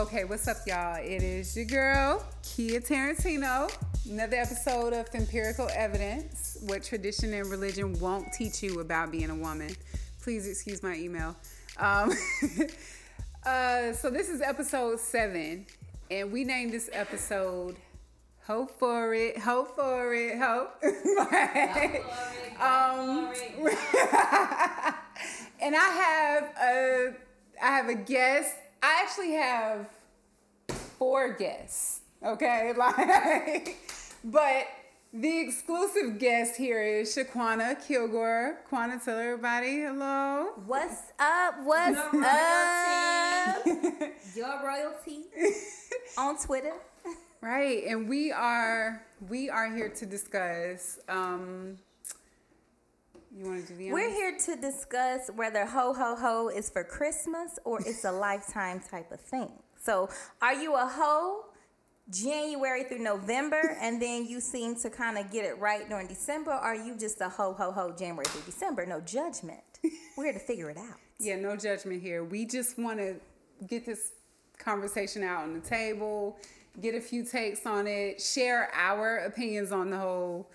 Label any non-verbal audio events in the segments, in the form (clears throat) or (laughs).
Okay, what's up, y'all? It is your girl, Quia Tarantino. Another episode of Fempirical Evidence What Tradition and Religion Won't Teach You About Being a Woman. Please excuse my email. Um, (laughs) uh, so, this is episode seven, and we named this episode Hoe for It, Hoe for It, Hoe. (laughs) um, (laughs) and I have a, I have a guest. I actually have four guests. Okay, (laughs) like, but the exclusive guest here is ShaQuanna Kilgore. Quana, tell everybody hello. What's up? What's Your up? (laughs) Your royalty (laughs) On Twitter. Right, and we are we are here to discuss. Um, you want to do the We're here to discuss whether ho ho ho is for Christmas or it's a lifetime type of thing. So, are you a ho January through November and then you seem to kind of get it right during December? Or are you just a ho ho ho January through December? No judgment. We're here to figure it out. Yeah, no judgment here. We just want to get this conversation out on the table, get a few takes on it, share our opinions on the whole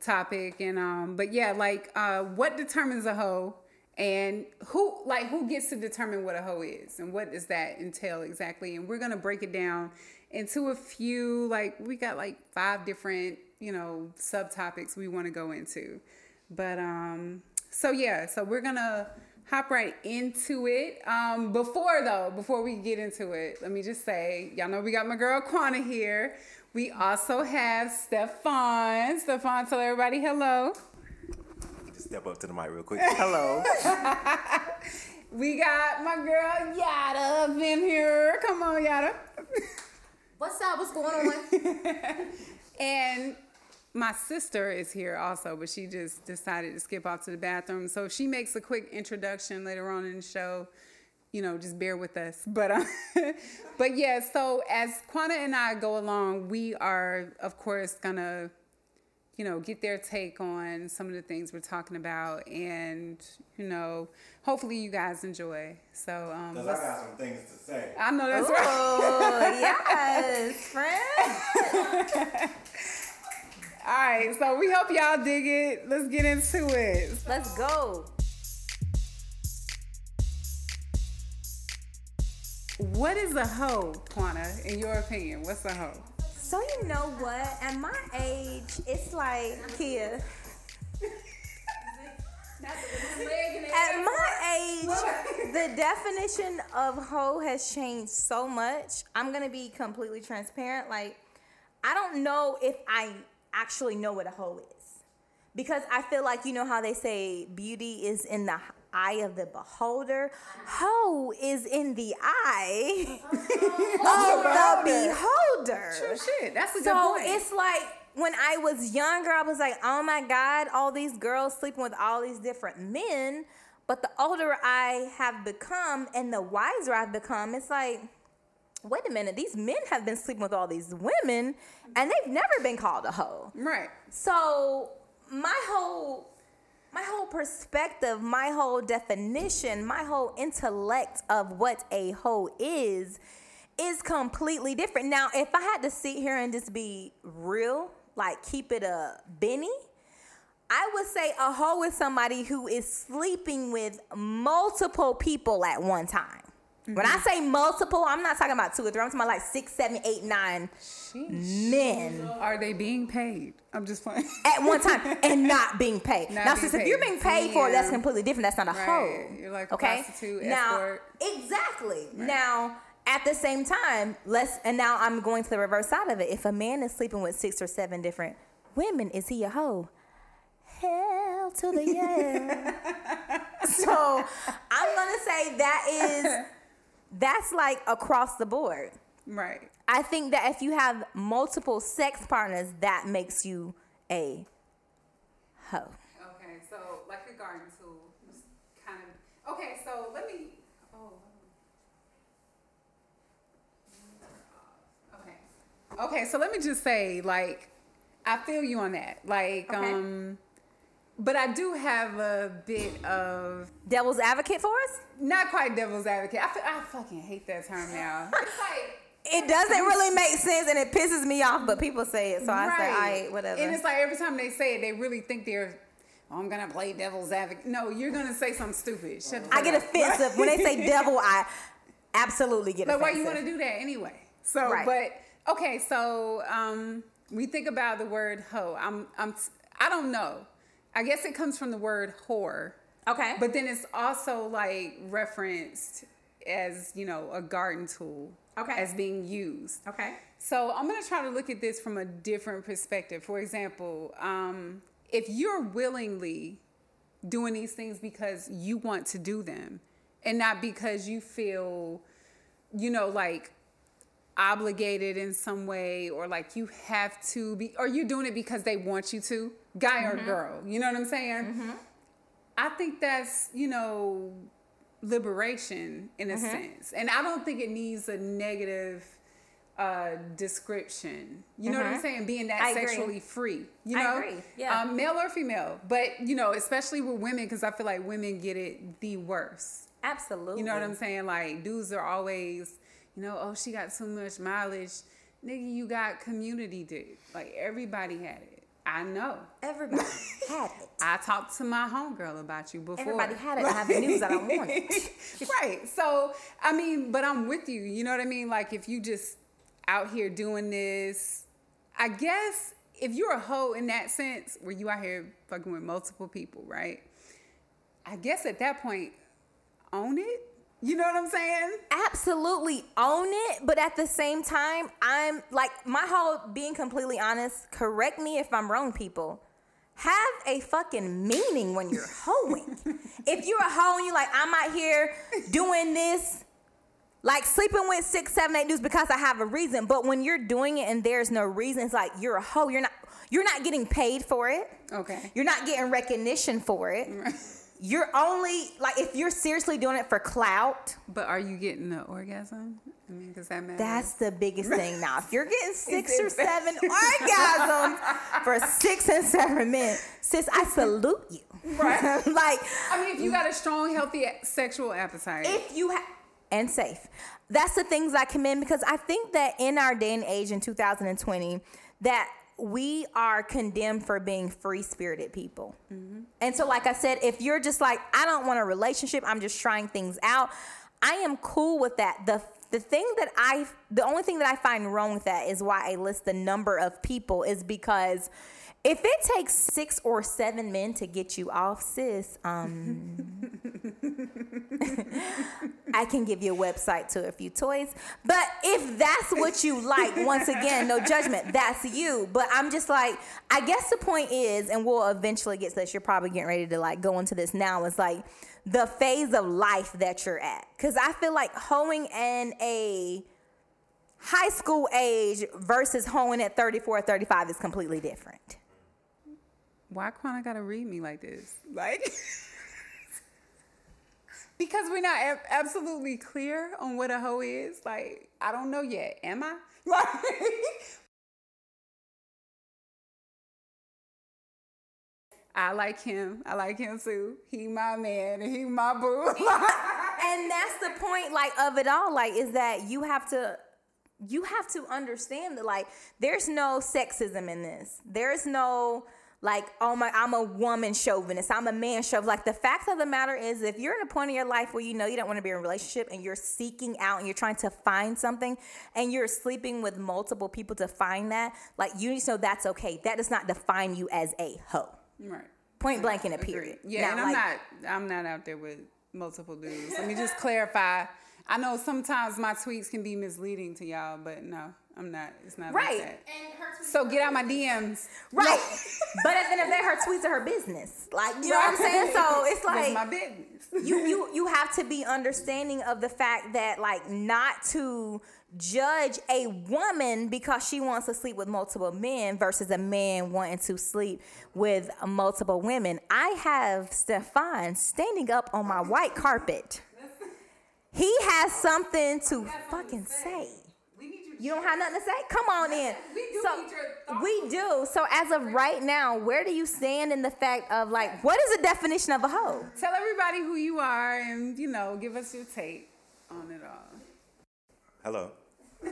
topic, and um. But yeah, like, uh, what determines a hoe, and who like who gets to determine what a hoe is, and what does that entail exactly? And we're gonna break it down into a few. Like, we got like five different you know subtopics we want to go into, but um. So yeah, so we're gonna hop right into it. Um, before though, before we get into it, let me just say, y'all know we got my girl Quana here. We also have Stefan. Stefan, tell everybody hello. Just step up to the mic real quick. (laughs) Hello. (laughs) We got my girl Yada up in here. Come on, Yada. What's up? What's going on? (laughs) And my sister is here also, but she just decided to skip off to the bathroom. So if she makes a quick introduction later on in the show, you know, just bear with us. But uh, but yeah, so as Quana and I go along, we are of course gonna, you know, get their take on some of the things we're talking about, and you know, hopefully you guys enjoy. So um, Because I got some things to say. I know that's right. Oh, (laughs) yes, friend. (laughs) All right, so we hope y'all dig it. Let's get into it. Let's go. What is a hoe, Quana, in your opinion? What's a hoe? So you know what? At my age, it's like Quia. At my age, the definition of hoe has changed so much. I'm gonna be completely transparent. Like, I don't know if I actually know what a hoe is. Because I feel like you know how they say beauty is in the eye of the beholder. Hoe is in the eye (laughs) of the beholder. True shit. That's a good So point. it's like when I was younger, I was like, oh my God, all these girls sleeping with all these different men. But the older I have become and the wiser I've become, it's like, wait a minute, these men have been sleeping with all these women and they've never been called a hoe. right. So my whole my whole perspective, my whole definition, my whole intellect of what a hoe is is completely different. Now, if I had to sit here and just be real, like keep it a Benny, I would say a hoe is somebody who is sleeping with multiple people at one time. When I mm-hmm. say multiple, I'm not talking about two or three. I'm talking about like six, seven, eight, nine men Are they being paid? I'm just playing. at one time (laughs) and not being paid. Not now, being since if you're being paid for it, that's completely different. That's not a Right. hoe. You're like a okay? prostitute, now, escort. exactly. Now, at the same time, let's and now I'm going to the reverse side of it. If a man is sleeping with six or seven different women, is he a hoe? Hell to the (laughs) yeah. so I'm gonna say that is (laughs) that's like across the board. right. I think that if you have multiple sex partners, that makes you a hoe. Okay, so like a garden tool, kind of. Okay, so let me. Oh. Okay. Okay, so let me just say, like, I feel you on that. Like, Okay. um, but I do have a bit of Devil's advocate for us? not quite devil's advocate. I, fucking hate that term now. It's like (laughs) It doesn't really make sense and it pisses me off, but people say it, so I say, all right, whatever. And it's like every time they say it, they really think they're. "Oh, I'm gonna play devil's advocate. No, you're gonna say something stupid. Shut I get up. offensive when they say (laughs) devil. I absolutely get But why you want to do that anyway? So, Right. but okay, so um, we think about the word hoe. I'm, I'm, I don't know. I guess it comes from the word whore, Okay, but then it's also like referenced as you know a garden tool. Okay. As being used. okay, So I'm gonna try to look at this from a different perspective. For example, um, if you're willingly doing these things because you want to do them, and not because you feel, you know, like obligated in some way, or like you have to be, or you're doing it because they want you to, guy or girl. You know what I'm saying? I think that's you know liberation in a Mm-hmm. sense, and I don't think it needs a negative uh, description. You know what I'm saying? Being that Mm-hmm. I agree. sexually free. You I know, agree, yeah. um, male or female, but you know, especially with women, because I feel like women get it the worst. absolutely. You know what I'm saying? Like dudes are always, you know, oh she got too much mileage. Nigga, you got community dick. Like everybody had it. I know. Everybody (laughs) had it. I talked to my homegirl about you before. Everybody had it. I have the news. I don't want it. (laughs) right. So, I mean, but I'm with you. You know what I mean? Like, if you just out here doing this, I guess if you're a hoe in that sense, where you out here fucking with multiple people, right? I guess at that point, own it. You know what I'm saying? absolutely own it, but at the same time, I'm like my whole being completely honest. Correct me if I'm wrong, people. Have a fucking meaning when you're hoeing. (laughs) if you're a hoe and you're like, I'm out here doing this, like sleeping with six, seven, eight dudes because I have a reason. But when you're doing it and there's no reason, it's like you're a hoe. You're not. You're not getting paid for it. Okay. You're not getting recognition for it. You're only like if you're seriously doing it for clout. But are you getting the orgasm? I mean, does that matter? That's the biggest thing now. If you're getting (laughs) six or seven orgasms for six and seven men, sis, I salute you. Right. (laughs) like, I mean, if you got a strong, healthy sexual appetite. if you have, and safe. That's the things I commend because I think that in our day and age in 2020, that we are condemned for being free spirited people. And so, like I said, if you're just like, I don't want a relationship, I'm just trying things out, I am cool with that. The the thing that I, the only thing that I find wrong with that is why I list the number of people is because if it takes six or seven men to get you off, sis, um, (laughs) (laughs) I can give you a website to a few toys. But if that's what you like, once again, no judgment, that's you. But I'm just like, I guess the point is, and we'll eventually get to this, you're probably getting ready to like go into this now, is like the phase of life that you're at. Because I feel like hoeing in a high school age versus hoeing at 34 or 35 is completely different. Why Quana gotta read me like this? Like, (laughs) because we're not ab- absolutely clear on what a hoe is. Like, I don't know yet. Am I? Like, (laughs) I like him. I like him too. He my man and he my boo. (laughs) and that's the point like of it all like is that you have to you have to understand that like there's no sexism in this there's no like oh my i'm a woman chauvinist i'm a man chauvinist like the fact of the matter is if you're in a point in your life where you know you don't want to be in a relationship and you're seeking out and you're trying to find something and you're sleeping with multiple people to find that like you need to know that's okay that does not define you as a hoe right. point blank in a period Yeah, Now, and I'm like, not. I'm not out there with multiple dudes. Let me just clarify. I know sometimes my tweets can be misleading to y'all, but no, I'm not. It's not Right. like that. And her tweets So get out my DMs. Right. (laughs) but at the end of the day, her tweets are her business. Like, you know what I'm saying? So (laughs) it's That's like my business. you you (laughs) you have to be understanding of the fact that like not to judge a woman because she wants to sleep with multiple men versus a man wanting to sleep with multiple women. I have Stefan standing up on my white carpet. He has something to fucking say. We need you You don't have nothing to say? Come on in. We do so, need We do. So as of right now, where do you stand in the fact of like what is the definition of a hoe? Tell everybody who you are and, you know, give us your take on it all. Hello. (laughs)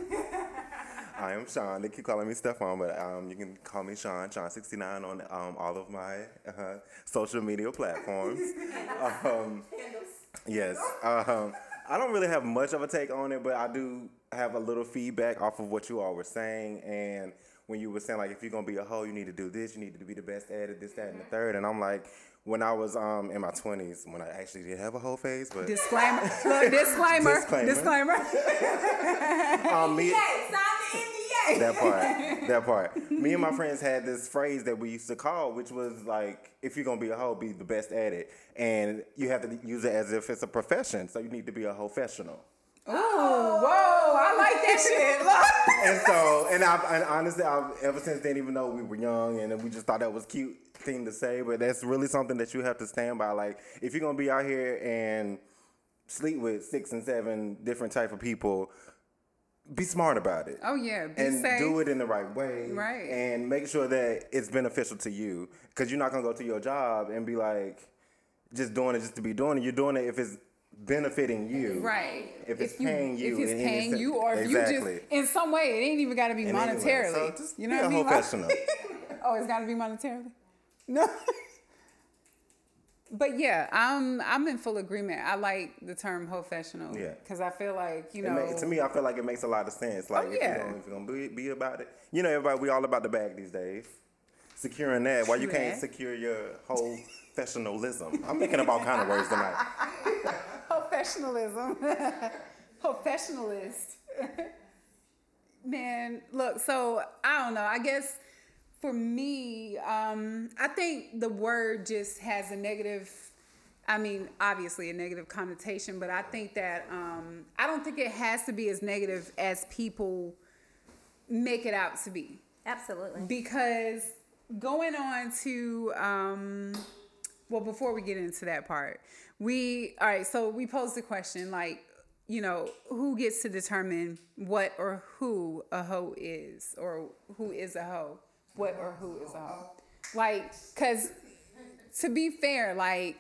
I am Shaun. They keep calling me Stefan, but um, you can call me Shaun, Shaun69 on um, all of my uh, social media platforms. (laughs) um, yes. Um, I don't really have much of a take on it, but I do have a little feedback off of what you all were saying. And when you were saying, like, if you're going to be a hoe, you need to do this, you need to be the best at it, this, that, and the third. And I'm like, when I was um, in my 20s, when I actually did have a hoe phase, but Disclaimer. Look, disclaimer. Disclaimer. Disclaimer. (laughs) um, me, sign the NDA. that part. That part. Me and my friends had this phrase that we used to call, which was like, if you're gonna be a hoe, be the best at it. And you have to use it as if it's a profession. So you need to be a professional. Ooh, whoa. I like that shit. (laughs) Look. And so, and I've and honestly, I've ever since then, even though we were young and we just thought that was cute thing to say, but that's really something that you have to stand by. Like, if you're gonna be out here and sleep with six and seven different type of people, be smart about it. Oh, yeah. Be and safe. do it in the right way. Right. And make sure that it's beneficial to you. Because you're not going to go to your job and be like, just doing it just to be doing it. You're doing it if it's benefiting you. Right. If it's paying you. If it's in paying you, or if exactly. you just, in some way, it ain't even got to be In monetarily. So you know what I mean? professional. (laughs) oh, it's got to be monetarily? No. (laughs) but yeah, I'm I'm in full agreement. I like the term professional. Yeah. Because I feel like, you know. to me, I feel like it makes a lot of sense. Oh, like, Oh, if, yeah. you're gonna, if you're gonna be, be about it, you know, everybody, we all about the bag these days. Securing that. Why you can't secure your whole (laughs) professionalism? I'm thinking about kind of words tonight. Professionalism. (laughs) Professionalist. (laughs) Man, look, so I don't know. I guess for me, um, I think the word just has a negative, I mean, obviously a negative connotation, but I think that, um, I don't think it has to be as negative as people make it out to be Absolutely. because going on to um well before we get into that part we all right so we posed the question like you know who gets to determine what or who a hoe is or who is a hoe what or who is a hoe like because to be fair like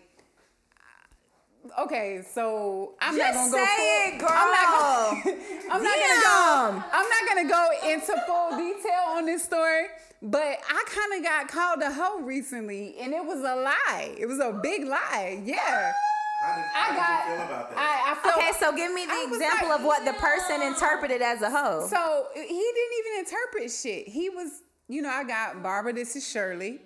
okay so i'm Just not gonna go say full, it, girl. i'm not gonna, (laughs) I'm not gonna go. I'm not gonna go into full detail on this story, but I kind of got called a hoe recently, and it was a lie. It was a big lie. Yeah, I got. I, I felt, Okay, so give me the example like, of what the person interpreted as a hoe. So he didn't even interpret shit. He was, you know, I got Barbara. This is Shirley.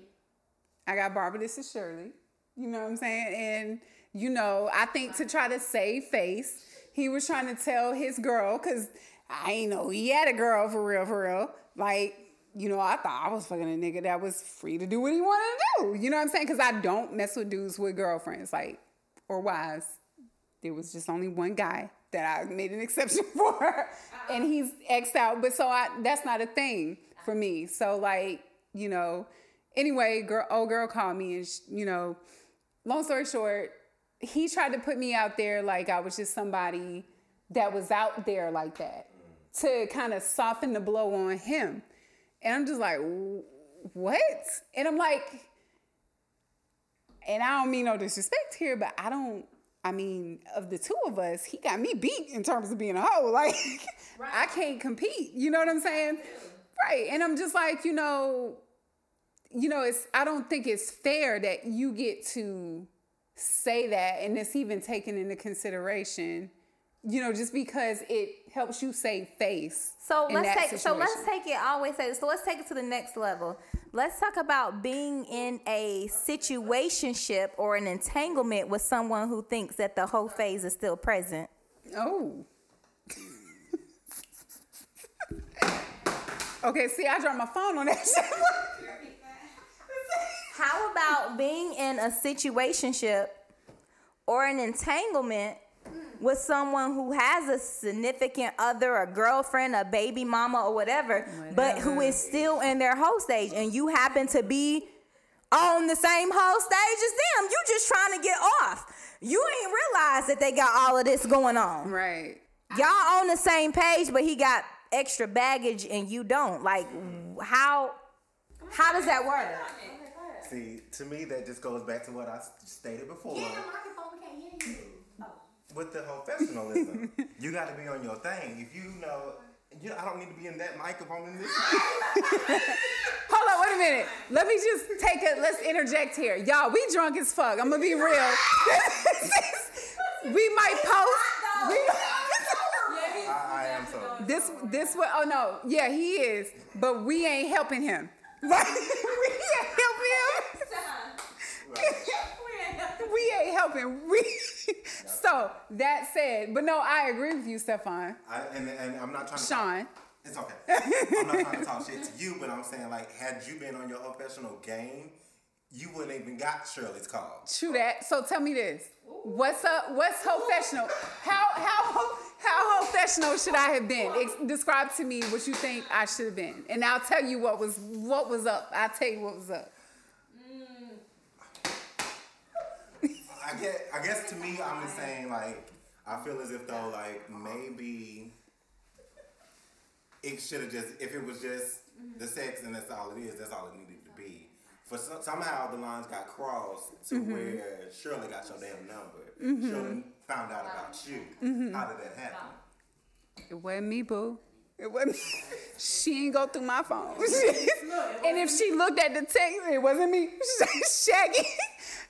I got Barbara. This is Shirley. You know what I'm saying? And you know, I think to try to save face, he was trying to tell his girl because I ain't know he had a girl for real, for real. Like, you know, I thought I was fucking a nigga that was free to do what he wanted to do. You know what I'm saying? Because I don't mess with dudes with girlfriends, like or wives. There was just only one guy that I made an exception (laughs) for, and he's xed out. But so I, that's not a thing for me. So like, you know, anyway, girl, old girl called me, and you know, long story short, he tried to put me out there like I was just somebody that was out there like that to kind of soften the blow on him. And I'm just like, what? And I'm like, and I don't mean no disrespect here, but I don't. I mean, of the two of us, he got me beat in terms of being a hoe. (laughs) Like, I can't compete. You know what I'm saying? Right. And I'm just like, you know, you know, it's. I don't think it's fair that you get to say that, and it's even taken into consideration. You know, just because it helps you save face. So let's take so let's take it. I always say so. Let's take it to the next level. Let's talk about being in a situationship or an entanglement with someone who thinks that the whole phase is still present. Oh. okay, see, I dropped my phone on that (laughs) shit. How about being in a situationship or an entanglement with someone who has a significant other, a girlfriend, a baby mama, or whatever, but who is still in their whole stage, and you happen to be on the same whole stage as them? You just trying to get off. You ain't realize that they got all of this going on. right. Y'all on the same page, but he got extra baggage and you don't. Like, how how does that work? See, to me, that just goes back to what I stated before. Get in the microphone, we can't hear you. Oh. With the whole professionalism, you got to be on your thing. If you know, you, I don't need to be in that microphone in this. (laughs) Hold on, wait a minute. Let me just take a. Let's interject here, y'all. We drunk as fuck. I'm gonna be real. (laughs) we might post. We, I, I am so. this this what? Oh no, yeah, he is. But we ain't helping him. (laughs) Like we ain't helping him. we ain't helping. We. So that said, but no, I agree with you, Stefan. I, and, and I'm not trying to. Shaun. It's okay. I'm not trying to talk shit to you, but I'm saying like, had you been on your professional game, you wouldn't even got Shirley's call. True that. So tell me this. What's up? What's professional? How how how professional should I have been? Ex- describe to me what you think I should have been, and I'll tell you what was what was up. I'll tell you what was up. I guess, I guess to me, I'm just saying like, I feel as if though like maybe it should have just if it was just the sex and that's all it is, that's all it needed to be. For some, somehow the lines got crossed to where Shirley got your damn number. Shirley found out about you. How did that happen? It wasn't me, boo. It wasn't. (laughs) She ain't go through my phone. (laughs) and if she looked at the text, it wasn't me. (laughs) Shaggy.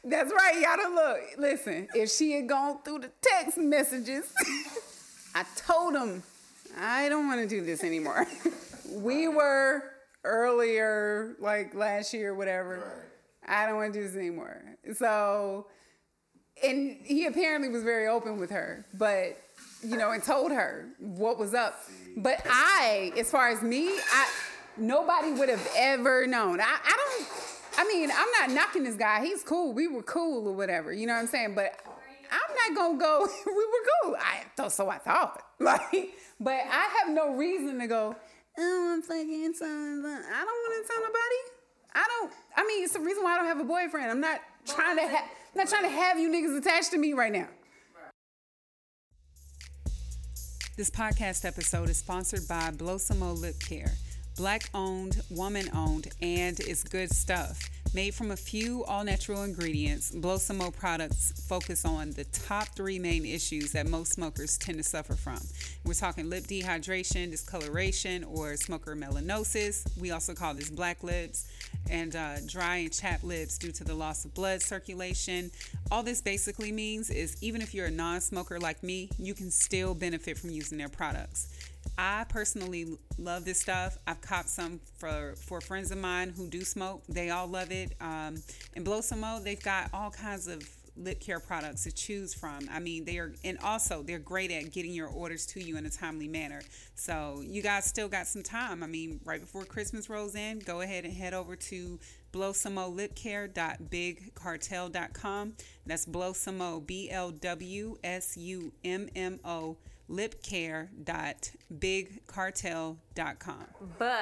That's right. Y'all don't look. Listen, if she had gone through the text messages, (laughs) I told him I don't want to do this anymore. (laughs) we were earlier, like last year, whatever. Right. I don't want to do this anymore. So, and he apparently was very open with her, but you know, and told her what was up. But I, as far as me, I nobody would have ever known. I, I don't. I mean, I'm not knocking this guy. He's cool. We were cool or whatever. You know what I'm saying? But I'm not gonna go. (laughs) we were cool. I thought so. I thought. (laughs) Like, but I have no reason to go. Oh, I'm fucking son. I don't want to tell nobody. I don't. I mean, it's the reason why I don't have a boyfriend. I'm not trying to. Ha- not trying to have you niggas attached to me right now. This podcast episode is sponsored by BlowSummo Lip Care. Black owned, woman owned, and it's good stuff. Made from a few all natural ingredients, BlowSummo products focus on the top three main issues that most smokers tend to suffer from. We're talking lip dehydration, discoloration, or smoker melanosis. We also call this black lips and uh, dry and chapped lips due to the loss of blood circulation. All this basically means is even if you're a non smoker like me, you can still benefit from using their products. I personally love this stuff. I've copped some for for friends of mine who do smoke. They all love it. Um, and BlowSummo, they've got all kinds of lip care products to choose from. I mean, they are, and also they're great at getting your orders to you in a timely manner. So you guys still got some time. I mean, right before Christmas rolls in, go ahead and head over to blowsummolipcare.bigcartel.com. That's blowsummo, B L W S U M M O, lipcare.bigcartel.com. But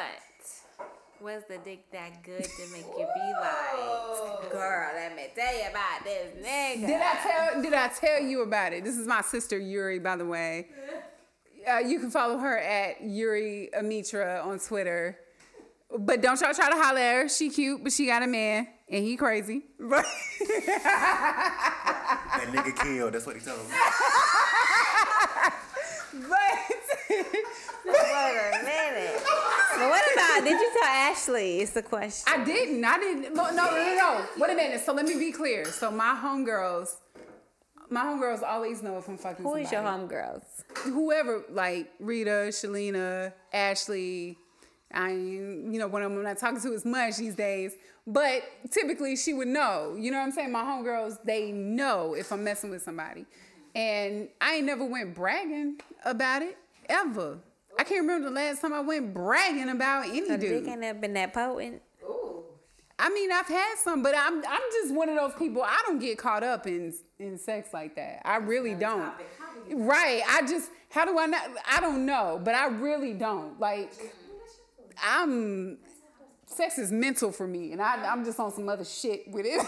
was the dick that good to make you be like, girl, let me tell you about this nigga? Did I tell? Did I tell you about it? This is my sister Euri, by the way. Uh, you can follow her at Euri Ametra on Twitter. But don't y'all try to holler at her. She cute, but she got a man, and he crazy. (laughs) That nigga killed. That's what he told me. (laughs) but Wait a minute. But what about, did you tell Ashley? It's the question. I didn't. I didn't. No, no, no, no. Wait a minute. So let me be clear. So my homegirls, my homegirls always know if I'm fucking. Who is your homegirls? whoever, like Rita, Shalina, Ashley. I you know, when I'm not talking to as much these days, but typically she would know. You know what I'm saying? My homegirls, they know if I'm messing with somebody, and I ain't never went bragging about it ever. I can't remember the last time I went bragging about any So dude. dick ain't never been that potent. Ooh. I mean, I've had some, but I'm I'm just one of those people. I don't get caught up in in sex like that. I really don't. Right? I just how do I not? I don't know, but I really don't. Like, I'm sex is mental for me, and I, I'm just on some other shit with it.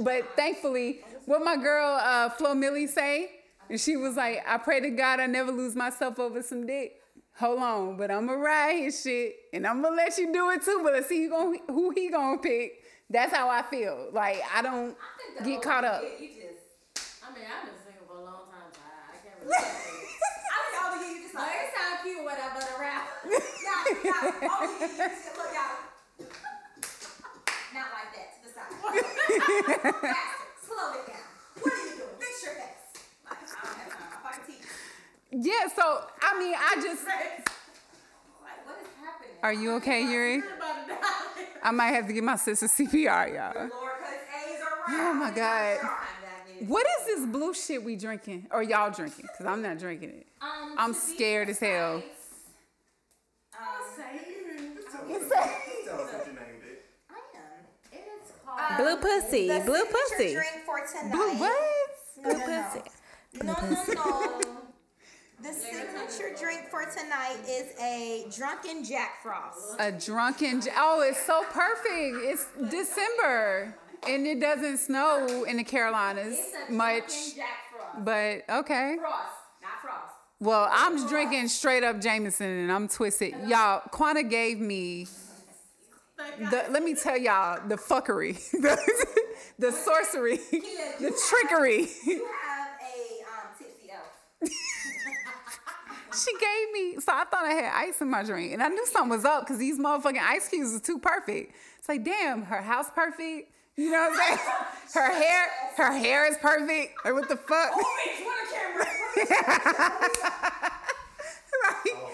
(laughs) but thankfully, what my girl uh, Flo Milli say, and she was like, "I pray to God I never lose myself over some dick." Hold on, but I'm gonna ride his shit and I'm gonna let you do it too. But let's see who, gonna, who he gonna pick. That's how I feel. Like I don't the get caught up. You just, I mean, I've been single for a long time, so I, I can't really. I think all the you just like, it sounds cute when I butt around. yeah, yeah, all the year you just look out. Not like that, to the side. (laughs) Faster, slow it down. What are you doing? Fix your face. Like, I don't have time. I'm fucking teach. Yeah. So I mean, I just. Like, what is happening? Are you okay, Euri? You're about to die. I might have to give my sister CPR, y'all. Lord, cause A's are right. Oh my God. Time that is. What is this blue shit we drinking? Or y'all drinking? Cause I'm not drinking it. Um, I'm scared as hell. precise, Tell us you. I am. It's called. Blue pussy, blue pussy. Drink for tonight. Blue what? Blue no, no. pussy. No, no, no. The signature drink for tonight is a drunken Jack Frost. A drunken. j- Oh, it's so perfect. It's December. And it doesn't snow in the Carolinas It's a much. Jack Frost. But okay. Frost, not Frost. Well, I'm drinking straight up Jameson and I'm twisted. Y'all, Quanta gave me the let me tell y'all the fuckery, (laughs) the, the sorcery, the trickery. You have a um, tipsy elf. (laughs) She gave me so I thought I had ice in my drink. And I knew something was up because these motherfucking ice cubes was too perfect. It's like, damn, her house perfect. You know what I'm saying? (laughs) Her hair, her hair is perfect. Like what the fuck? Oh, Bitch, what a camera. (laughs) Right? Oh,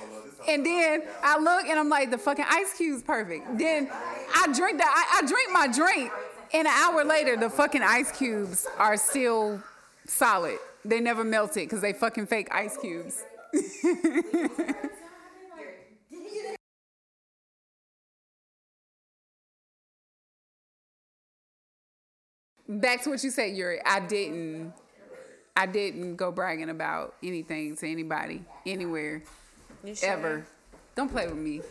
and then I look and I'm like, the fucking ice cube's perfect. Then I drink that. I, I drink my drink, and an hour later, the fucking ice cubes are still solid. They never melted because they fucking fake ice cubes. (laughs) Back to what you said, Euri. I didn't. I didn't go bragging about anything to anybody anywhere You sure? ever. Don't play with me.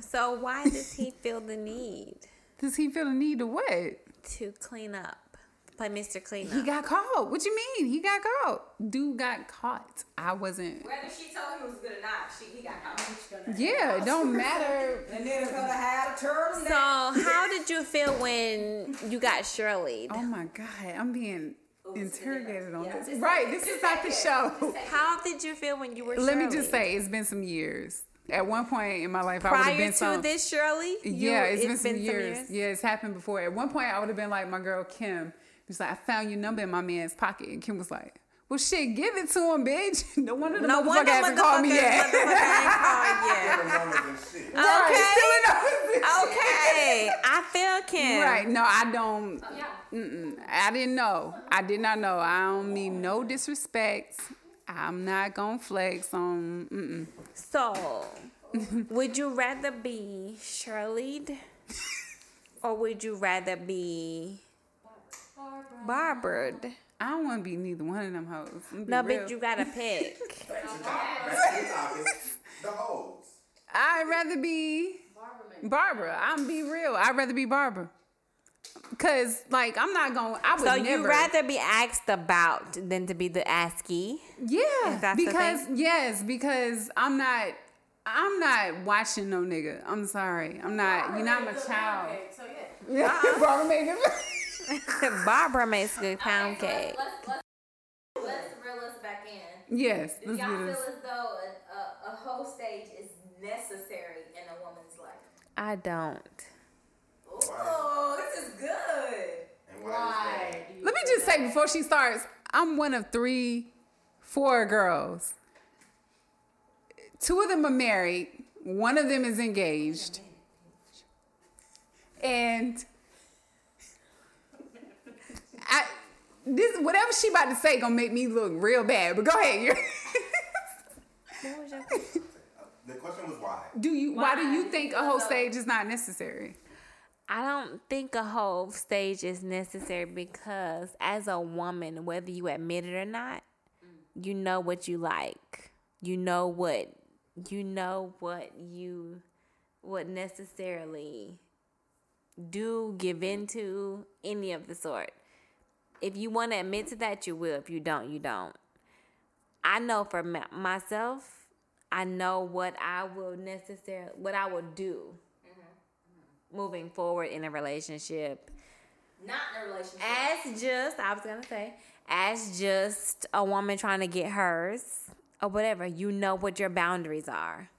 So why does he feel the need Does he feel the need to what? to clean up? Play Mr. Clean He got caught. What you mean? He got caught. Dude got caught. I wasn't. Whether she told him it was good or not, she, he got caught. Yeah, it don't matter. And then could have a turtle. So how (laughs) did you feel when you got Shirley? Oh my God, I'm being interrogated on this. Right, this is not the show. How did you feel when you were Let me just say, it's been some years. At one point in my life, I would have prior been to this Shirley? you- yeah, it's been some years. Yeah, it's happened before. At one point, I would have been like my girl Kim. She's like, I found your number in my man's pocket, and Kim was like, Well, shit, give it to him, bitch. (laughs) No wonder the No motherfucker wonder hasn't called me motherfuckers- yet. motherfucker ain't called yet. Different numbers and shit. Okay. Okay, I feel Kim. Right. No, I don't. Yeah. Mm-mm. I didn't know. I did not know. I don't mean no disrespect. I'm not gonna flex on. Mm-mm. So, (laughs) would you rather be Shirley or would you rather be Barbared? I don't want to be neither one of them hoes. I'm gonna be No, real. but you gotta pick. The topic. Hoes. I'd rather be Barbara. I'm be real. I'd rather be Barbara. Cause like I'm not gonna. I would so never. you rather be asked about than to be the asky? Yeah, because yes, because I'm not. I'm not watching no nigga. I'm sorry. I'm not. You're not my child. (laughs) Okay, so yeah. Barbara made it. (laughs) (laughs) Barbara makes good pound cake. Let's, let's, let's, let's reel us back in. Yes, Do y'all feel as though a, a, a whole stage is necessary in a woman's life? I don't. Oh, this is good. And why is that? do you Let me just say before she starts, I'm one of three, four girls. Two of them are married. One of them is engaged. And I this whatever she about to say gonna make me look real bad. But go ahead. (laughs) You're- (laughs) The question was why. do you why do you think a whole stage is not necessary? I don't think a whole stage is necessary because as a woman, whether you admit it or not, you know what you like. You know what you know what you what necessarily do give into any of the sort. If you want to admit to that, you will. If you don't, you don't. I know for my, myself, I know what I will necessarily what I will do mm-hmm. moving forward in a relationship Not in a relationship. as just I was gonna say as just a woman trying to get hers or whatever. You know what your boundaries are.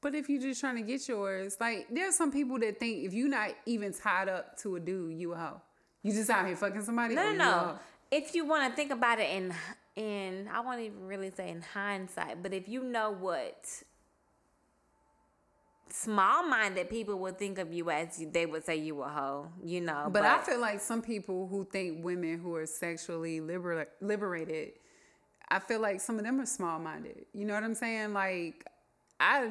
But if you're just trying to get yours, like there's some people that think if you're not even tied up to a dude, you a hoe. You just out here fucking somebody. No, no, no. If you want to think about it in in I won't even really say in hindsight, but if you know what small minded people would think of you as they would say you a hoe, you know. But, I feel like some people who think women who are sexually libera- liberated, I feel like some of them are small minded. You know what I'm saying? Like, I,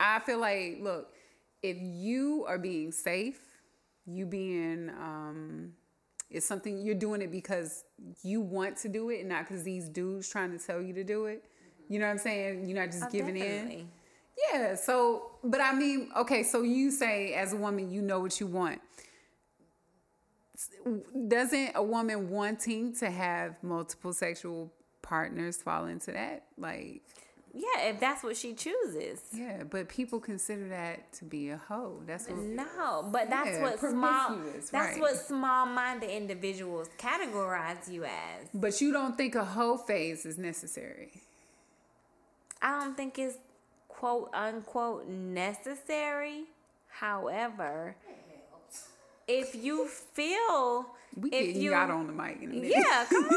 I feel like, look, if you are being safe, you being, um, it's something you're doing it because you want to do it, and not because these dudes trying to tell you to do it. You know what I'm saying? You're not just Oh, giving in. Yeah. So, but I mean, okay. So you say as a woman, you know what you want. Doesn't a woman wanting to have multiple sexual partners fall into that? Like, Yeah, if that's what she chooses. yeah. But people consider that to be a hoe. That's what. No, but that's Yeah, what small that's right. what small-minded individuals categorize you as. But you don't think a hoe phase is necessary. I don't think it's quote unquote necessary. However, if you feel We if getting you you out on the mic in a minute. yeah, (laughs) come on,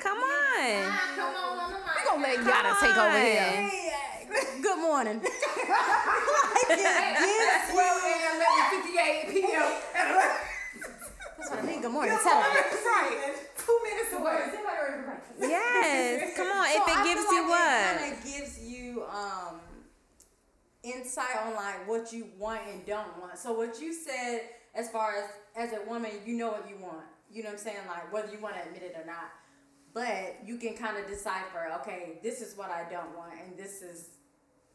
come on. Come on on the mic. We gonna let Yada take over here. Good morning. (laughs) (laughs) Well, and 11:58 p.m. That's what I mean. Good morning. Tell them. right. Two minutes away. Yes, come on. So if it I gives feel you like what? It kind of gives you um, insight on like what you want and don't want. So what you said, as far as as a woman, you know what you want. You know what I'm saying? Like whether you want to admit it or not. But you can kind of decipher. Okay, this is what I don't want, and this is,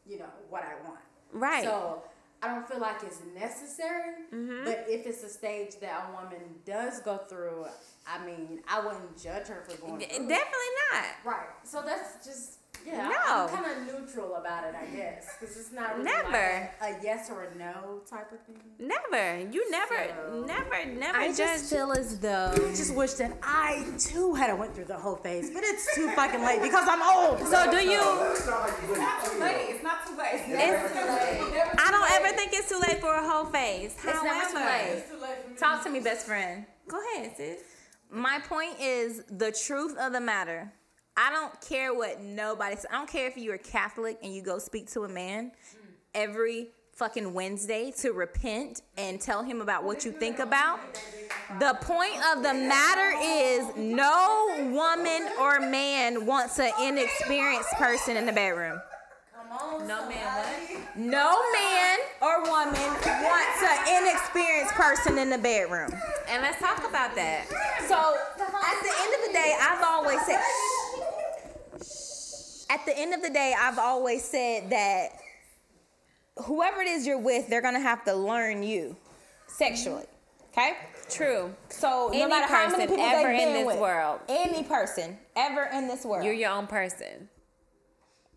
you know, what I want. Right. So I don't feel like it's necessary, Mm-hmm. but if it's a stage that a woman does go through, I mean, I wouldn't judge her for going. through Definitely not. Right. So that's just yeah. No. I'm kind of neutral about it, I guess, because it's not really Never. like a, a yes or a no type of thing. Never. You never, So- never, never I just feel as though. I just wish that I too had went through the whole phase, but it's too fucking late because I'm old. so do you? It's not too late. It's not too late. It's, too late. I don't ever think it's too late for a whole phase. It's never too However- late. Talk to me, best friend. Go ahead, sis. My point is the truth of the matter. I don't care what nobody says. I don't care if you're Catholic and you go speak to a man every fucking Wednesday to repent and tell him about what you think about. The point of the matter is no woman or man wants an inexperienced person in the bedroom. Come on, no man? No man or woman wants an inexperienced person in the bedroom. And let's talk about that. So at the end of the day, I've always said. At the end of the day, I've always said that whoever it is you're with, they're gonna have to learn you sexually. Okay. True. So Any no matter how many people ever they've in this with, world. any person ever in this world. You're your own person.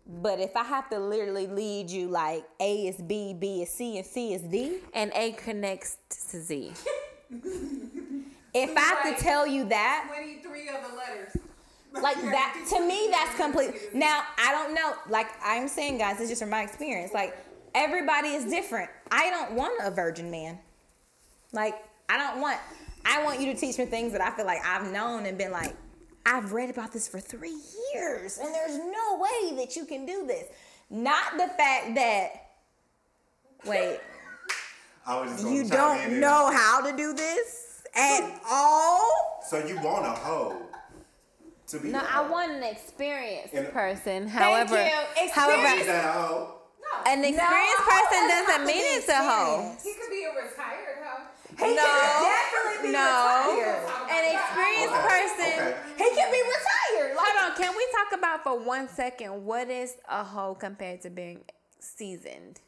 but if I have to literally lead you like A is B, B is C, and C is D, And A connects to Z. if I have to tell you that, 23 other letters. (laughs) like that to me that's complete now i don't know like i'm saying guys it's just from my experience like everybody is different. I don't want a virgin man. Like i don't want i want you to teach me things that i feel like i've known and been like i've read about this for three years and there's no way that you can do this. Not the fact that wait. (laughs) I was just you don't know how to do this at all. So you want a hoe to be No, a I hoe. want an experienced And- person. However, you. however, Is a hoe? an experienced person doesn't mean it's a hoe. He could be a retired hoe. No, definitely be no, retired. an experienced Okay, person. okay. he can be retired like Hold on, can we talk about for one second what is a hoe compared to being seasoned?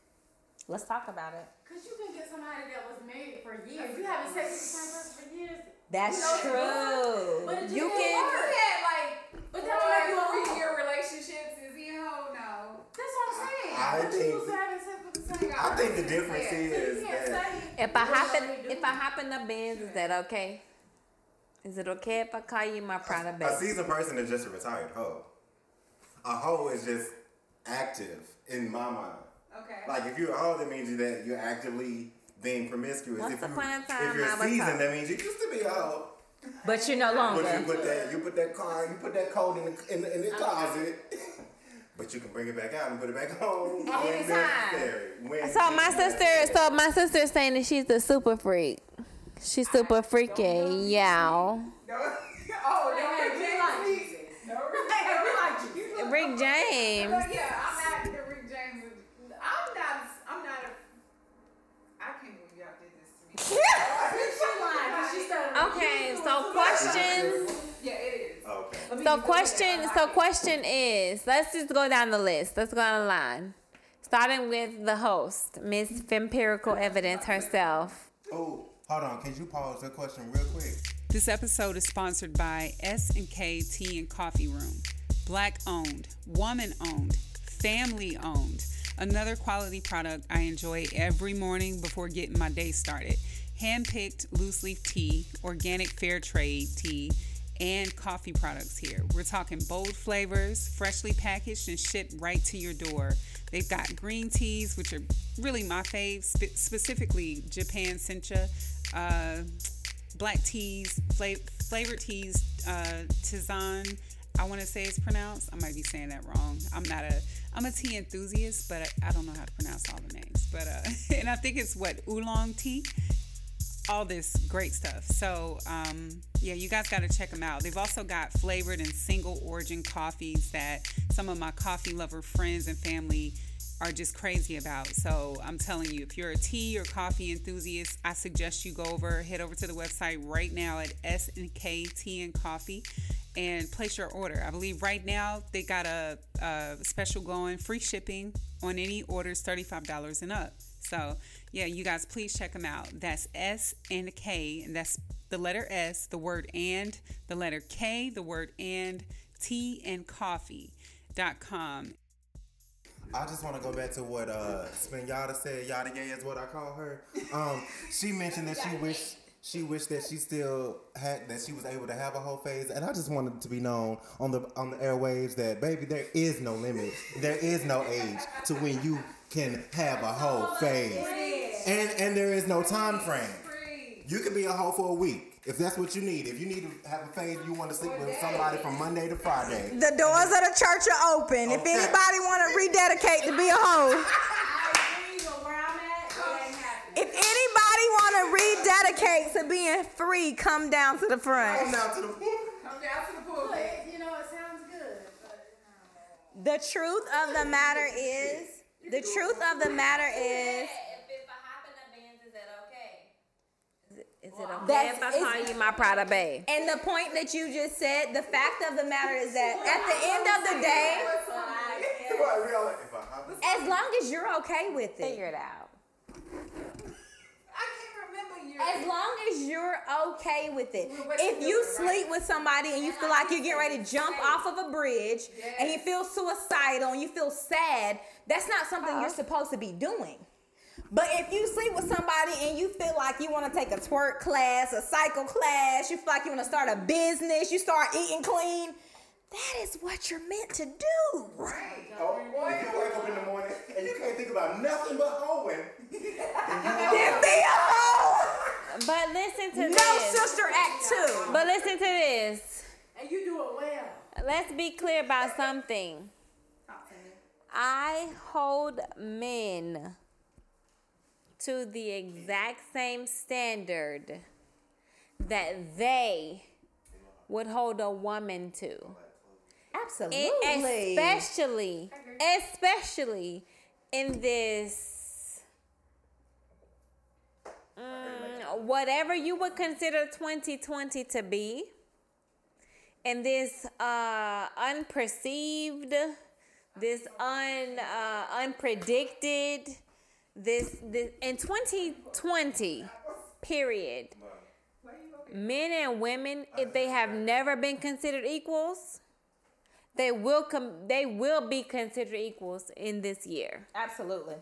Let's talk about it. Cause you can get somebody that was married for years. You haven't sex with the same person for years. That's true. But it You can- work. had like But four that don't make you a three hoe. year relationships. Is he a hoe? I think Who's having sex with the same? I think the difference is You can't that. If I what hop you in, if I hop in the Benz, is that okay? Is it okay if I call you my Prada a babe? seasoned person is just a retired hoe. A hoe is just active in my mind. Okay. Like if you're a hoe, that means that you're actively being promiscuous. Once if you, upon a time, if you're I was seasoned, that means you used to be a hoe. But you're no longer. But you put that you put that car you put that coat in the in the, in the closet. (laughs) But you can bring it back out and put it back home when any time. necessary. When So my sister, so my sister's saying that she's the super freak. She's super freaky, yeah. (laughs) oh, no, Hey, Rick we James. like please. Jesus. No, Rick James. we like Jesus. Rick James. But yeah, I'm not the Rick James. I'm not. I'm not a. I can't believe y'all did this to me. She lying 'cause she started. Okay, so questions. yeah, it is. Okay. So question. So question is, let's just go down the list. Let's go down the line, starting with the host, Miss Fempirical Evidence herself. Oh, hold on. Can you pause the question real quick? This episode is sponsored by S and K Tea and Coffee Room. Black owned, woman owned, family owned. Another quality product I enjoy every morning before getting my day started. Hand-picked loose leaf tea, organic fair trade tea, and coffee products here. We're talking bold flavors, freshly packaged and shipped right to your door. They've got green teas, which are really my fave, spe- specifically Japan Sencha. Uh, black teas, fla- flavored teas, uh, Tisane. I want to say it's pronounced. I might be saying that wrong. I'm not a I'm a tea enthusiast, but I, I don't know how to pronounce all the names. But uh, (laughs) and I think it's what oolong tea. All this great stuff. So um, yeah, you guys got to check them out. They've also got flavored and single origin coffees that some of my coffee lover friends and family are just crazy about. So I'm telling you, if you're a tea or coffee enthusiast, I suggest you go over, head over to the website right now at S and K Tea and Coffee and place your order. I believe right now they got a, a special going, free shipping on any orders $35 and up. So yeah, you guys please check them out. That's S and K, and that's the letter S, the word and, the letter K, the word and, tea and coffee.com. I just want to go back to what uh Spinata said. Yada Gay is what I call her. Um, she mentioned that she wished she wished that she still had that she was able to have a whole phase, and I just wanted to be known on the on the airwaves that baby, there is no limit, there is no age to when you can have a whole phase, and and there is no time frame. You can be a hoe for a week if that's what you need. If you need to have a phase, you want to sleep with somebody from Monday to Friday. The doors of the church are open. If anybody want to rededicate to be a hoe, I agree, but where I'm at, it ain't happening. if anybody want to rededicate to being free, come down to the front. Come front. down to the Come down to the pool. You know, it sounds good. But, um, The truth of the matter is, the truth of the matter is, If, if I hop in the Benz, is that okay? Is it okay That's- if I call you my Prada babe? and the point that you just said, the fact of the matter is that at the end of the day, as long as you're okay with it, Figure it out. I can't remember your. as long as you're okay with it. If you you doing, right? sleep with somebody and you feel like you're getting ready to jump off of a bridge and you feel suicidal and you feel sad, that's not something you're supposed to be doing. But if you sleep with somebody and you feel like you want to take a twerk class, a cycle class, you feel like you want to start a business, you start eating clean, that is what you're meant to do. Right. Oh, if you wake up in the morning and you can't think about nothing but hoeing, Then (laughs) be a hoe. But listen to No this. No sister act two. But listen to this. and you do it well. Let's be clear about something. I hold men to the exact same standard that they would hold a woman to. Absolutely. And especially, especially in this, mm, whatever you would consider 2020 to be, in this uh, unperceived, this un uh, unpredicted, this this in 2020 period. Men and women, if they have never been considered equals, they will com- they will be considered equals in this year Absolutely.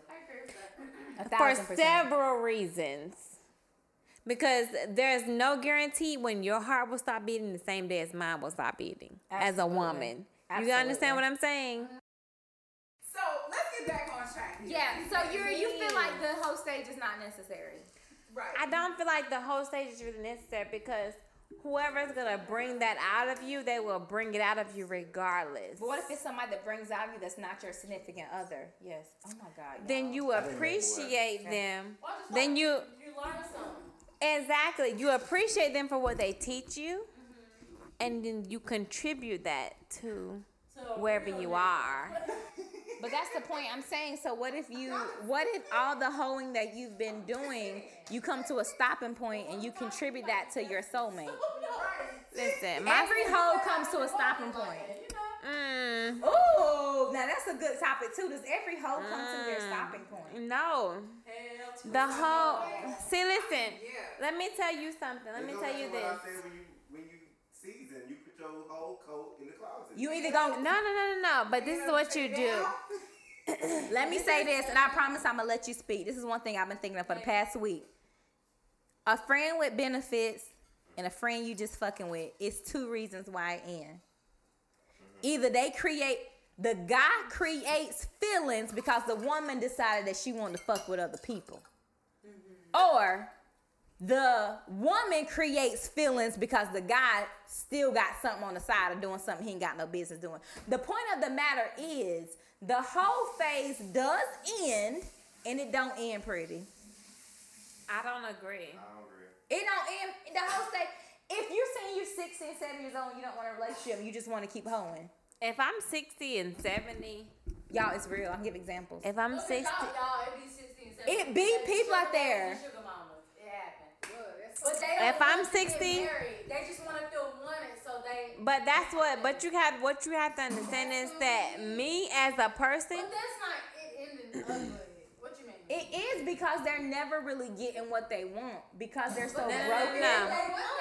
For several reasons. Because there's no guarantee when your heart will stop beating the same day as mine will stop beating as a Absolutely. woman. You understand what I'm saying? So let's get back on track. here. Yeah, so you you feel like the whole stage is not necessary. Right. I don't feel like the whole stage is really necessary because whoever's gonna bring that out of you, they will bring it out of you regardless. But what if it's somebody that brings out of you that's not your significant other? Yes. Oh my God. Then you I think that's appreciate them. Or Then like you you learn something. exactly you appreciate them for what they teach you, and then you contribute that to So wherever you are. (laughs) But that's the point I'm saying. So what if you what if all the hoeing that you've been doing, you come to a stopping point and you contribute that to your soulmate? Listen, my Every hoe comes to a stopping point. mm, Ooh, now that's a good topic too. Does every hoe come to their stopping point? no. The hoe. see, listen. Yeah. Let me tell you something. Let me It goes tell you to what I this. when you when you season, you put your whole coat in the closet. You either go, No, no, no, no, no. But this is what you do. (coughs) let me say this, and I promise I'm gonna let you speak. This is one thing I've been thinking of for the past week. A friend with benefits and a friend you just fucking with is two reasons why it end. Mm-hmm. Either they create the guy creates feelings because the woman decided that she wanted to fuck with other people. Mm-hmm. Or the woman creates feelings because the guy still got something on the side of doing something he ain't got no business doing. The point of the matter is the whole phase does end and it don't end pretty. I don't agree. I don't agree. It don't end the whole stage. If you're saying you're 16, 7 years old and you don't want a relationship, you just want to keep hoeing. If I'm 60 and 70, Y'all, it's real. I'll give examples. if I'm 60, y'all, y'all, it be 16, 17, It be people out there. Sugar mamas. It happen. That's But they If I'm want to get 60 married. they just want to feel wanted, so they. but that's what, but you have, what you have to understand is that me as a person, But that's not it ending ugly. What you mean? It is because they're never really getting what they want because they're so broken. No. They want.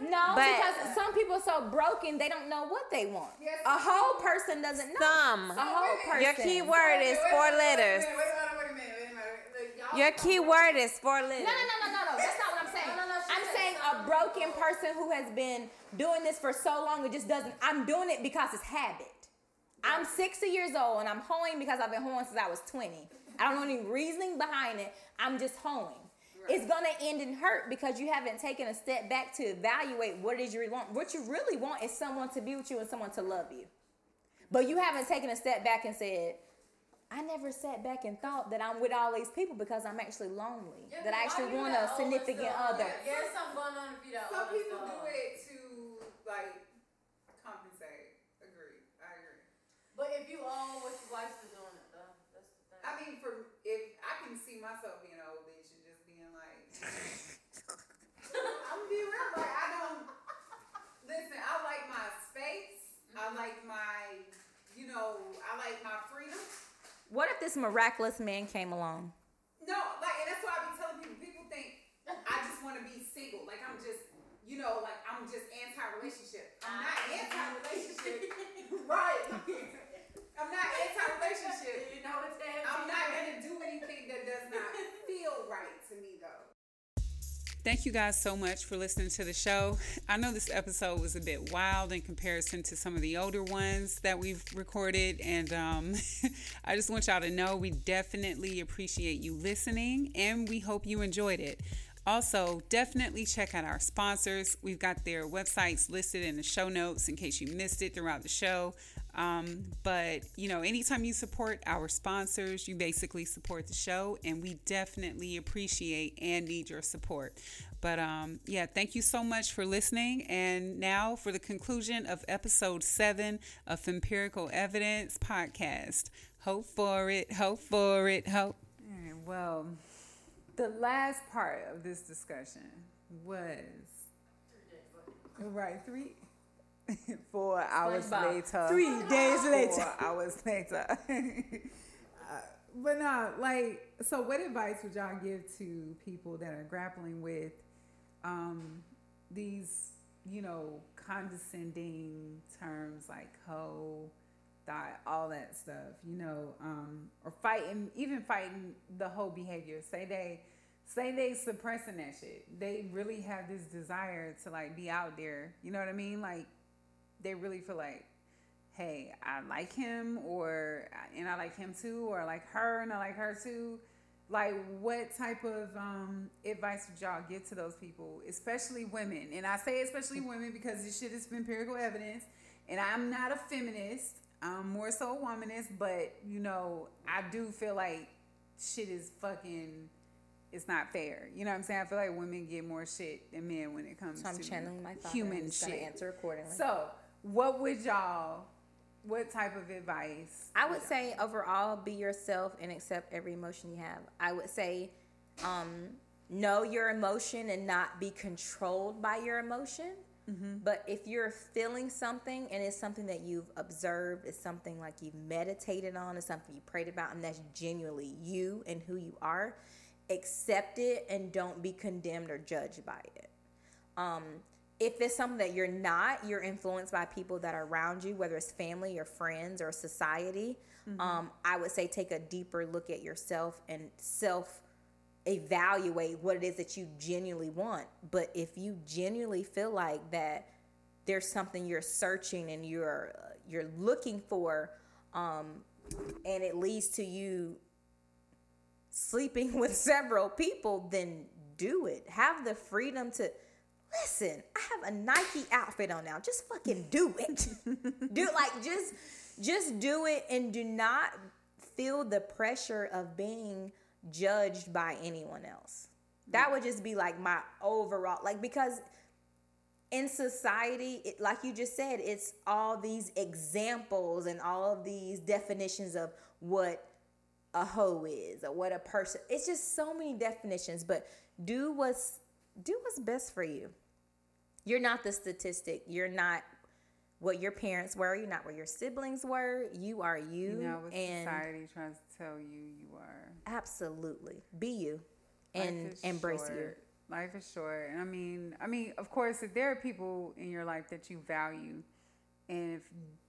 No, But- because some people are so broken they don't know what they want. Yes. A whole person doesn't know. some, A whole person. your key word is four letters. Your key word is four letters. No, no, no, no, no, no. That's not what I'm saying. No, no, no, she I'm said saying a something. Broken person who has been doing this for so long it just doesn't. I'm doing it because it's habit. I'm 60 years old and I'm hoeing because I've been hoeing since I was 20. I don't know any reasoning behind it. I'm just hoeing. It's gonna end in hurt because you haven't taken a step back to evaluate what it is you really want. What you really want is someone to be with you and someone to love you. But you haven't taken a step back and said, I never sat back and thought that I'm with all these people because I'm actually lonely. Yeah, that I actually want a significant stuff? other. Yeah, There's something going on if you don't. Some people do it to like compensate. Agree. I agree. But if you own what your wife's is doing it though, that's the thing. I mean, for if I can see myself being an old bitch and just being like, (laughs) I'm gonna real. Like I don't listen. I like my space. I mm-hmm. like my, you know, I like my freedom. What if this miraculous man came along? No, like, and that's why I be telling people. People think I just want to be single. Like I'm just, you know, like I'm just anti-relationship. I'm not ah. anti-relationship. (laughs) right. I'm not anti-relationship. You know what I'm saying? I'm not gonna do anything that does not feel right to me though. Thank you guys so much for listening to the show. I know this episode was a bit wild in comparison to some of the older ones that we've recorded, and um, (laughs) I just want y'all to know we definitely appreciate you listening and we hope you enjoyed it. Also, definitely check out our sponsors. We've got their websites listed in the show notes in case you missed it throughout the show. Um, but you know, anytime you support our sponsors, you basically support the show, and we definitely appreciate and need your support. But um, yeah, thank you so much for listening. And now for the conclusion of episode seven of Fempirical Evidence Podcast. Hoe for it, hoe for it, hoe. Well, the last part of this discussion was right three, (laughs) four hours later, three days later, four (laughs) hours later. (laughs) Uh, but no, like, so what advice would y'all give to people that are grappling with um, these you know, condescending terms like hoe, thought, all that stuff, you know, um, or fighting, even fighting the whole behavior. Say they, say they suppressing that shit. They really have this desire to like be out there. You know what I mean? Like they really feel like, hey, I like him, or and I like him too, or I like her and I like her too. Like, what type of um, advice would y'all give to those people, especially women? And I say especially women because this shit is Fempirical Evidence. And I'm not a feminist. I'm more so a womanist, but you know, I do feel like shit is fucking. It's not fair. You know what I'm saying? I feel like women get more shit than men when it comes So I'm to channeling my human shit. answer accordingly. So, what would y'all? What type of advice? I would say overall, be yourself and accept every emotion you have. I would say, um, know your emotion and not be controlled by your emotion. But if you're feeling something and it's something that you've observed, it's something like you've meditated on, it's something you prayed about, and that's genuinely you and who you are, accept it and don't be condemned or judged by it. Um, if it's something that you're not, you're influenced by people that are around you, whether it's family or friends or society. Um, I would say take a deeper look at yourself and self evaluate what it is that you genuinely want. But if you genuinely feel like that there's something you're searching and you're uh, you're looking for, um, and it leads to you sleeping (laughs) with several people, then do it. Have the freedom to listen. I have a Nike outfit on now. Just fucking do it. (laughs) do like just just do it and do not feel the pressure of being judged by anyone else. That would just be like my overall like because in society, it, like you just said, it's all these examples and all of these definitions of what a hoe is or what a person. It's just so many definitions, but do what's do what's best for you. You're not the statistic. You're not what your parents were. You're not what your siblings were. You are you, You know what and society tries to tell you you are. absolutely be you and embrace you. Life is short. And I mean, I mean, of course, if there are people in your life that you value, and if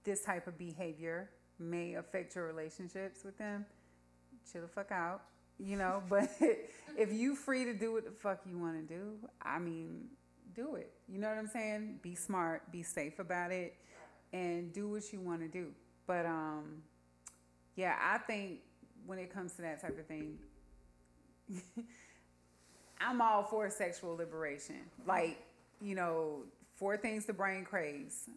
this type of behavior may affect your relationships with them, chill the fuck out. You know, (laughs) but if you free to do what the fuck you want to do, I mean, do it. You know what I'm saying? Be smart, be safe about it, and do what you want to do. But um, yeah, I think when it comes to that type of thing, (laughs) I'm all for sexual liberation. Like, you know, four things the brain craves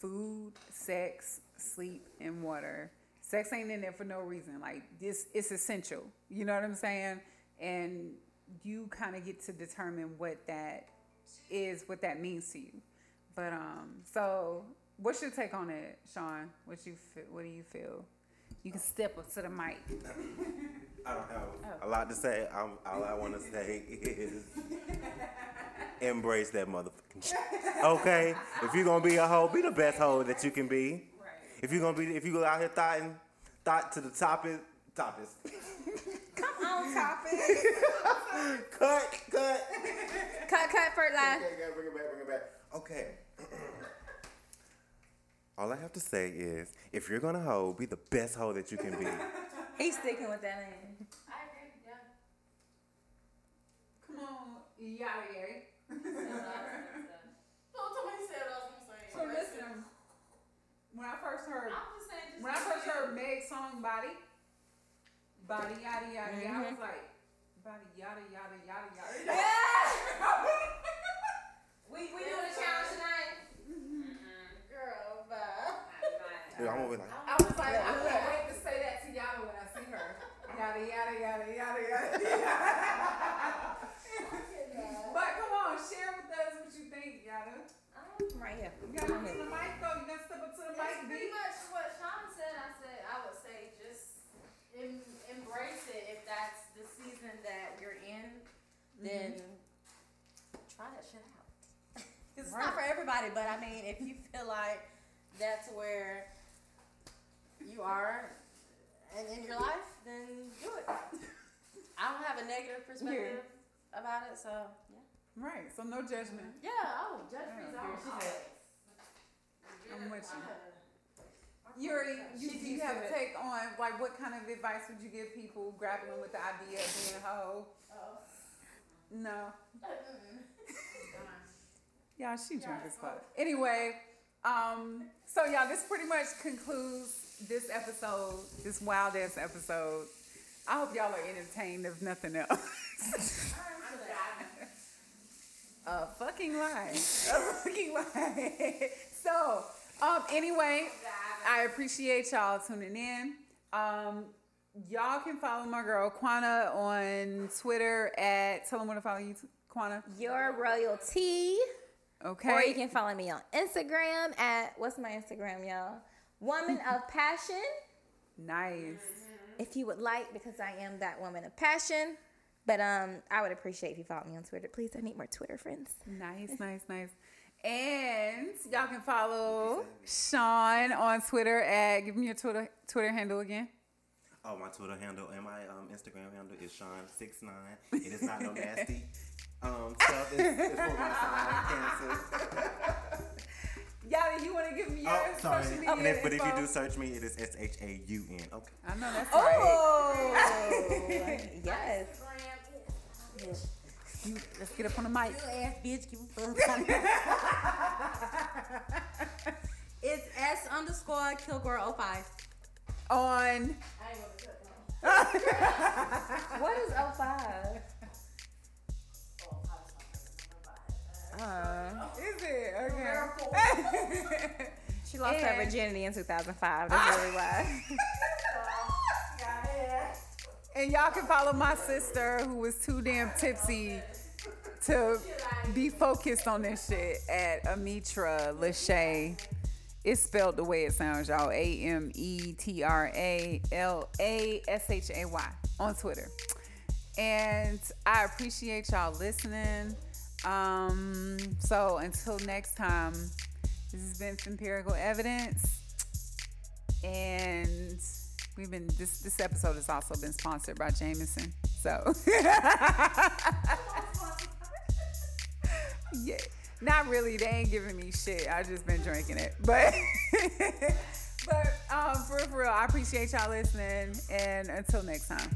food, sex, sleep, and water. Sex ain't in there for no reason. Like, this, it's essential. You know what I'm saying? And you kind of get to determine what that is, what that means to you. But, um, so what's your take on it, Shaun? What you feel, what do you feel? You can step up to the mic. (laughs) I don't have a lot to say. I'm, all I want to say is embrace that motherfucking shit. (laughs) Okay? If you're gonna be a hoe, be the best hoe that you can be. If you're gonna be, if you go out here thoughting, thought to the topic, topics. Come on, topic. (laughs) cut, cut. cut, cut for life. Okay, gotta bring it back, bring it back. Okay. (clears throat) All I have to say is, if you're gonna hoe, be the best hoe that you can be. (laughs) He's sticking with that name. I agree. Yeah. Come on, yada yada. No, somebody said what I was gonna say. So listen, when I first heard, I'm just saying. Just when I first heard Meg's song "Body," body yada yada, yada, I mm-hmm. was like, body yada yada yada yada. Yeah. (laughs) we we doing a challenge tonight. Mm-hmm. girl, bye. Dude, I'm gonna be like, I was like, I can't wait to say that to Yada when I see her. Yada yada yada yada yada. (laughs) (laughs) but come on, share with us what you think, Yada. Right here. You gotta come to the mic though. You gotta step up to the mic, That's pretty much what Shaun said. I said I would say just em- embrace it if that's the season that you're in. Mm-hmm. Then try that shit out. (laughs) it's not for everybody, but I mean, if you feel like that's where you are and in your life, then do it. (laughs) I don't have a negative perspective about it, so yeah. Right. So no judgment. Yeah, oh, judge me. I'm with you. Euri, you, do you have a take on like what kind of advice would you give people grappling with the idea of being a hoe? No. (laughs) Y'all, she drunk as fuck. Anyway, um, so y'all, this pretty much concludes this episode, this wild ass episode. I hope y'all are entertained, if nothing else. (laughs) a fucking lie. A (laughs) fucking lie. so, um, anyway, I appreciate y'all tuning in. Um, y'all can follow my girl Quana on Twitter at tell them where to follow you, Quana. Your royalty. Okay. Or you can follow me on Instagram at what's my Instagram, y'all? Woman (laughs) of Passion. nice. If you would like, because I am that woman of passion. But um, I would appreciate if you follow me on Twitter. Please, I need more Twitter friends. Nice, nice, nice. And y'all can follow Shaun on Twitter at give me your Twitter Twitter handle again. Oh, my Twitter handle and my um, Instagram handle is Shaun69. It is not no nasty (laughs) um, stuff. It's, it's for my sign, Cancer. Y'all, you want to give me your Oh, sorry. social media And but if you do search me, it is S H A U N. Okay. I know that's right. Oh, (laughs) yes. You, let's get up on the mic. ass bitch, give a fuck. it's S underscore Kilgore 05. On (laughs) What is 05? uh, is it okay? (laughs) She lost her virginity in 2005. That's really why. (laughs) and y'all can follow my sister who was too damn tipsy to be focused on this shit at Ametra Lashay. It's spelled the way it sounds, y'all. A M E T R A L A S H A Y on Twitter. And I appreciate y'all listening. Um, so until next time, this has been Fempirical Evidence. And we've been this this episode has also been sponsored by Jameson. So (laughs) yeah, not really. They ain't giving me shit. I just been drinking it, but (laughs) but um, for for real, I appreciate y'all listening. And until next time.